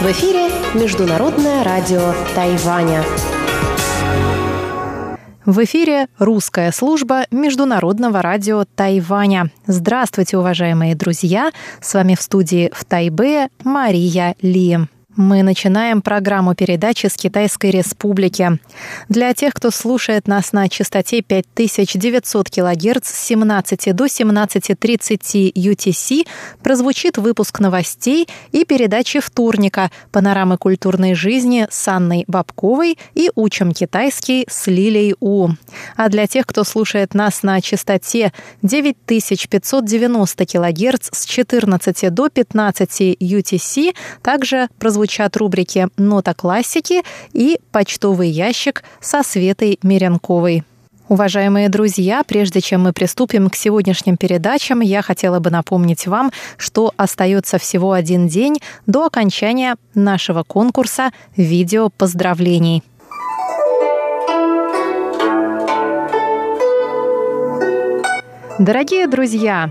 В эфире Международное радио Тайваня. В эфире русская служба Международного радио Тайваня. Здравствуйте, уважаемые друзья! С вами в студии в Тайбе Мария Ли. Мы начинаем программу передачи с Китайской Республики. Для тех, кто слушает нас на частоте 5900 кГц с 17 до 17.30 UTC, прозвучит выпуск новостей и передачи вторника «Панорамы культурной жизни» с Анной Бабковой и «Учим китайский» с Лилей У. А для тех, кто слушает нас на частоте 9590 кГц с 14 до 15 UTC, также прозвучит звучат рубрики «Нота классики» и «Почтовый ящик» со Светой Меренковой. Уважаемые друзья, прежде чем мы приступим к сегодняшним передачам, я хотела бы напомнить вам, что остается всего один день до окончания нашего конкурса «Видео поздравлений». Дорогие друзья,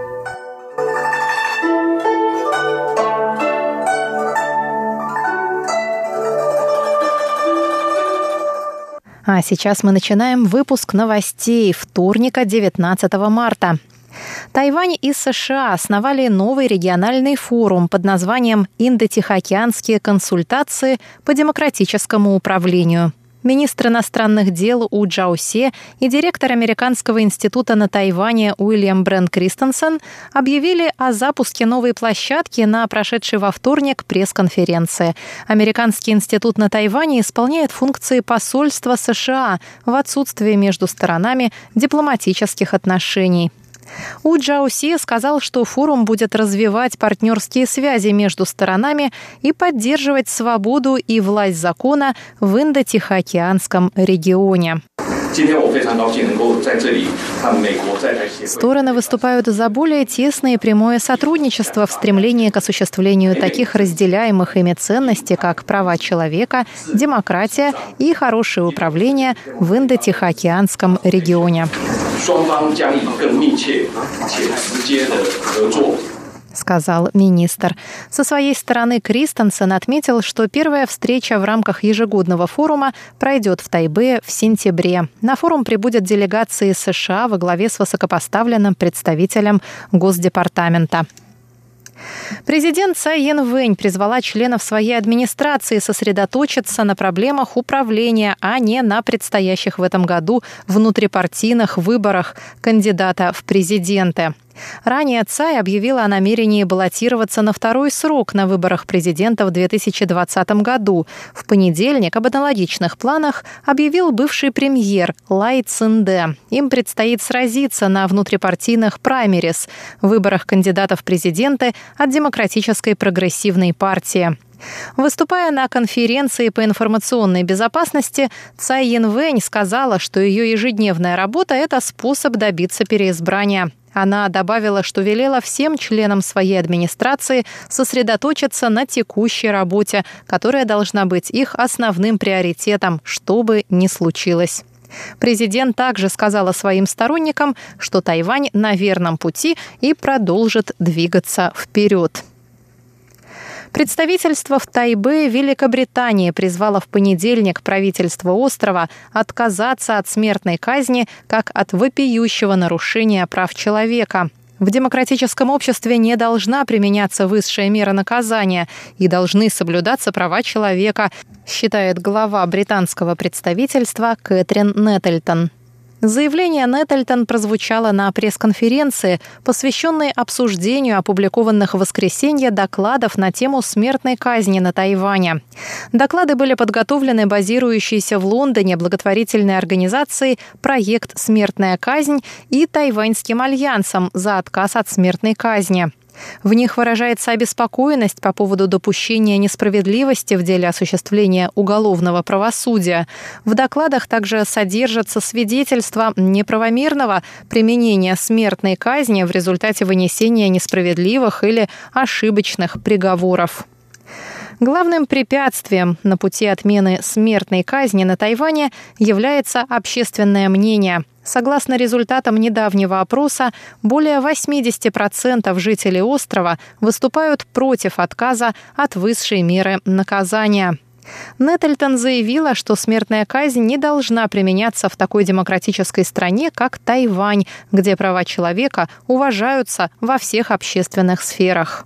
А сейчас мы начинаем выпуск новостей вторника 19 марта. Тайвань и США основали новый региональный форум под названием «Индо-Тихоокеанские консультации по демократическому управлению». Министр иностранных дел У Джаусе и директор Американского института на Тайване Уильям Брент Кристенсен объявили о запуске новой площадки на прошедшей во вторник пресс-конференции. Американский институт на Тайване исполняет функции посольства США в отсутствии между сторонами дипломатических отношений. У Джауси сказал, что форум будет развивать партнерские связи между сторонами и поддерживать свободу и власть закона в Индо-Тихоокеанском регионе. Стороны выступают за более тесное и прямое сотрудничество в стремлении к осуществлению таких разделяемых ими ценностей, как права человека, демократия и хорошее управление в Индо-Тихоокеанском регионе. 双方将以更密切且直接的合作 сказал министр. Со своей стороны Кристенсен отметил, что первая встреча в рамках ежегодного форума пройдет в Тайбе в сентябре. На форум прибудет делегации США во главе с высокопоставленным представителем Госдепартамента. Президент Цай Янвэнь призвала членов своей администрации сосредоточиться на проблемах управления, а не на предстоящих в этом году внутрипартийных выборах кандидата в президенты. Ранее Цай объявила о намерении баллотироваться на второй срок на выборах президента в 2020 году. В понедельник об аналогичных планах объявил бывший премьер Лай Цинде. Им предстоит сразиться на внутрипартийных праймерис – выборах кандидатов в президенты от Демократической прогрессивной партии. Выступая на конференции по информационной безопасности, Цай Янвэнь сказала, что ее ежедневная работа – это способ добиться переизбрания. Она добавила, что велела всем членам своей администрации сосредоточиться на текущей работе, которая должна быть их основным приоритетом, что бы ни случилось. Президент также сказала своим сторонникам, что Тайвань на верном пути и продолжит двигаться вперед. Представительство в Тайбе Великобритании призвало в понедельник правительство острова отказаться от смертной казни как от вопиющего нарушения прав человека. В демократическом обществе не должна применяться высшая мера наказания и должны соблюдаться права человека, считает глава британского представительства Кэтрин Неттельтон. Заявление Неттельтон прозвучало на пресс-конференции, посвященной обсуждению опубликованных в воскресенье докладов на тему смертной казни на Тайване. Доклады были подготовлены базирующейся в Лондоне благотворительной организацией «Проект «Смертная казнь» и Тайваньским альянсом за отказ от смертной казни. В них выражается обеспокоенность по поводу допущения несправедливости в деле осуществления уголовного правосудия. В докладах также содержатся свидетельства неправомерного применения смертной казни в результате вынесения несправедливых или ошибочных приговоров. Главным препятствием на пути отмены смертной казни на Тайване является общественное мнение. Согласно результатам недавнего опроса, более 80% жителей острова выступают против отказа от высшей меры наказания. Неттельтон заявила, что смертная казнь не должна применяться в такой демократической стране, как Тайвань, где права человека уважаются во всех общественных сферах.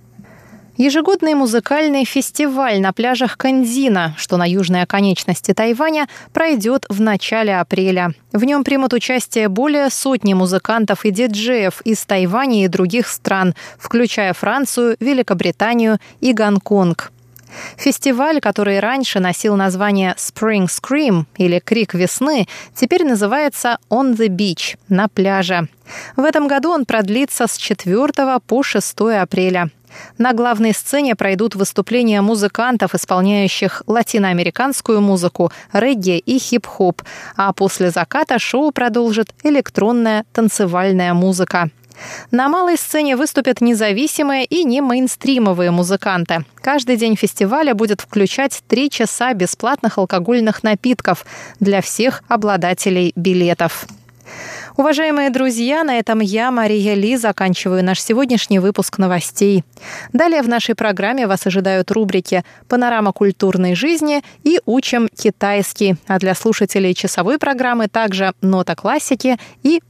Ежегодный музыкальный фестиваль на пляжах Канзина, что на южной оконечности Тайваня, пройдет в начале апреля. В нем примут участие более сотни музыкантов и диджеев из Тайваня и других стран, включая Францию, Великобританию и Гонконг. Фестиваль, который раньше носил название Spring Scream или Крик весны, теперь называется On the Beach – на пляже. В этом году он продлится с 4 по 6 апреля. На главной сцене пройдут выступления музыкантов, исполняющих латиноамериканскую музыку, регги и хип-хоп, а после заката шоу продолжит электронная танцевальная музыка. На малой сцене выступят независимые и не мейнстримовые музыканты. Каждый день фестиваля будет включать три часа бесплатных алкогольных напитков для всех обладателей билетов. Уважаемые друзья, на этом я, Мария Ли, заканчиваю наш сегодняшний выпуск новостей. Далее в нашей программе вас ожидают рубрики «Панорама культурной жизни» и «Учим китайский», а для слушателей часовой программы также «Нота классики» и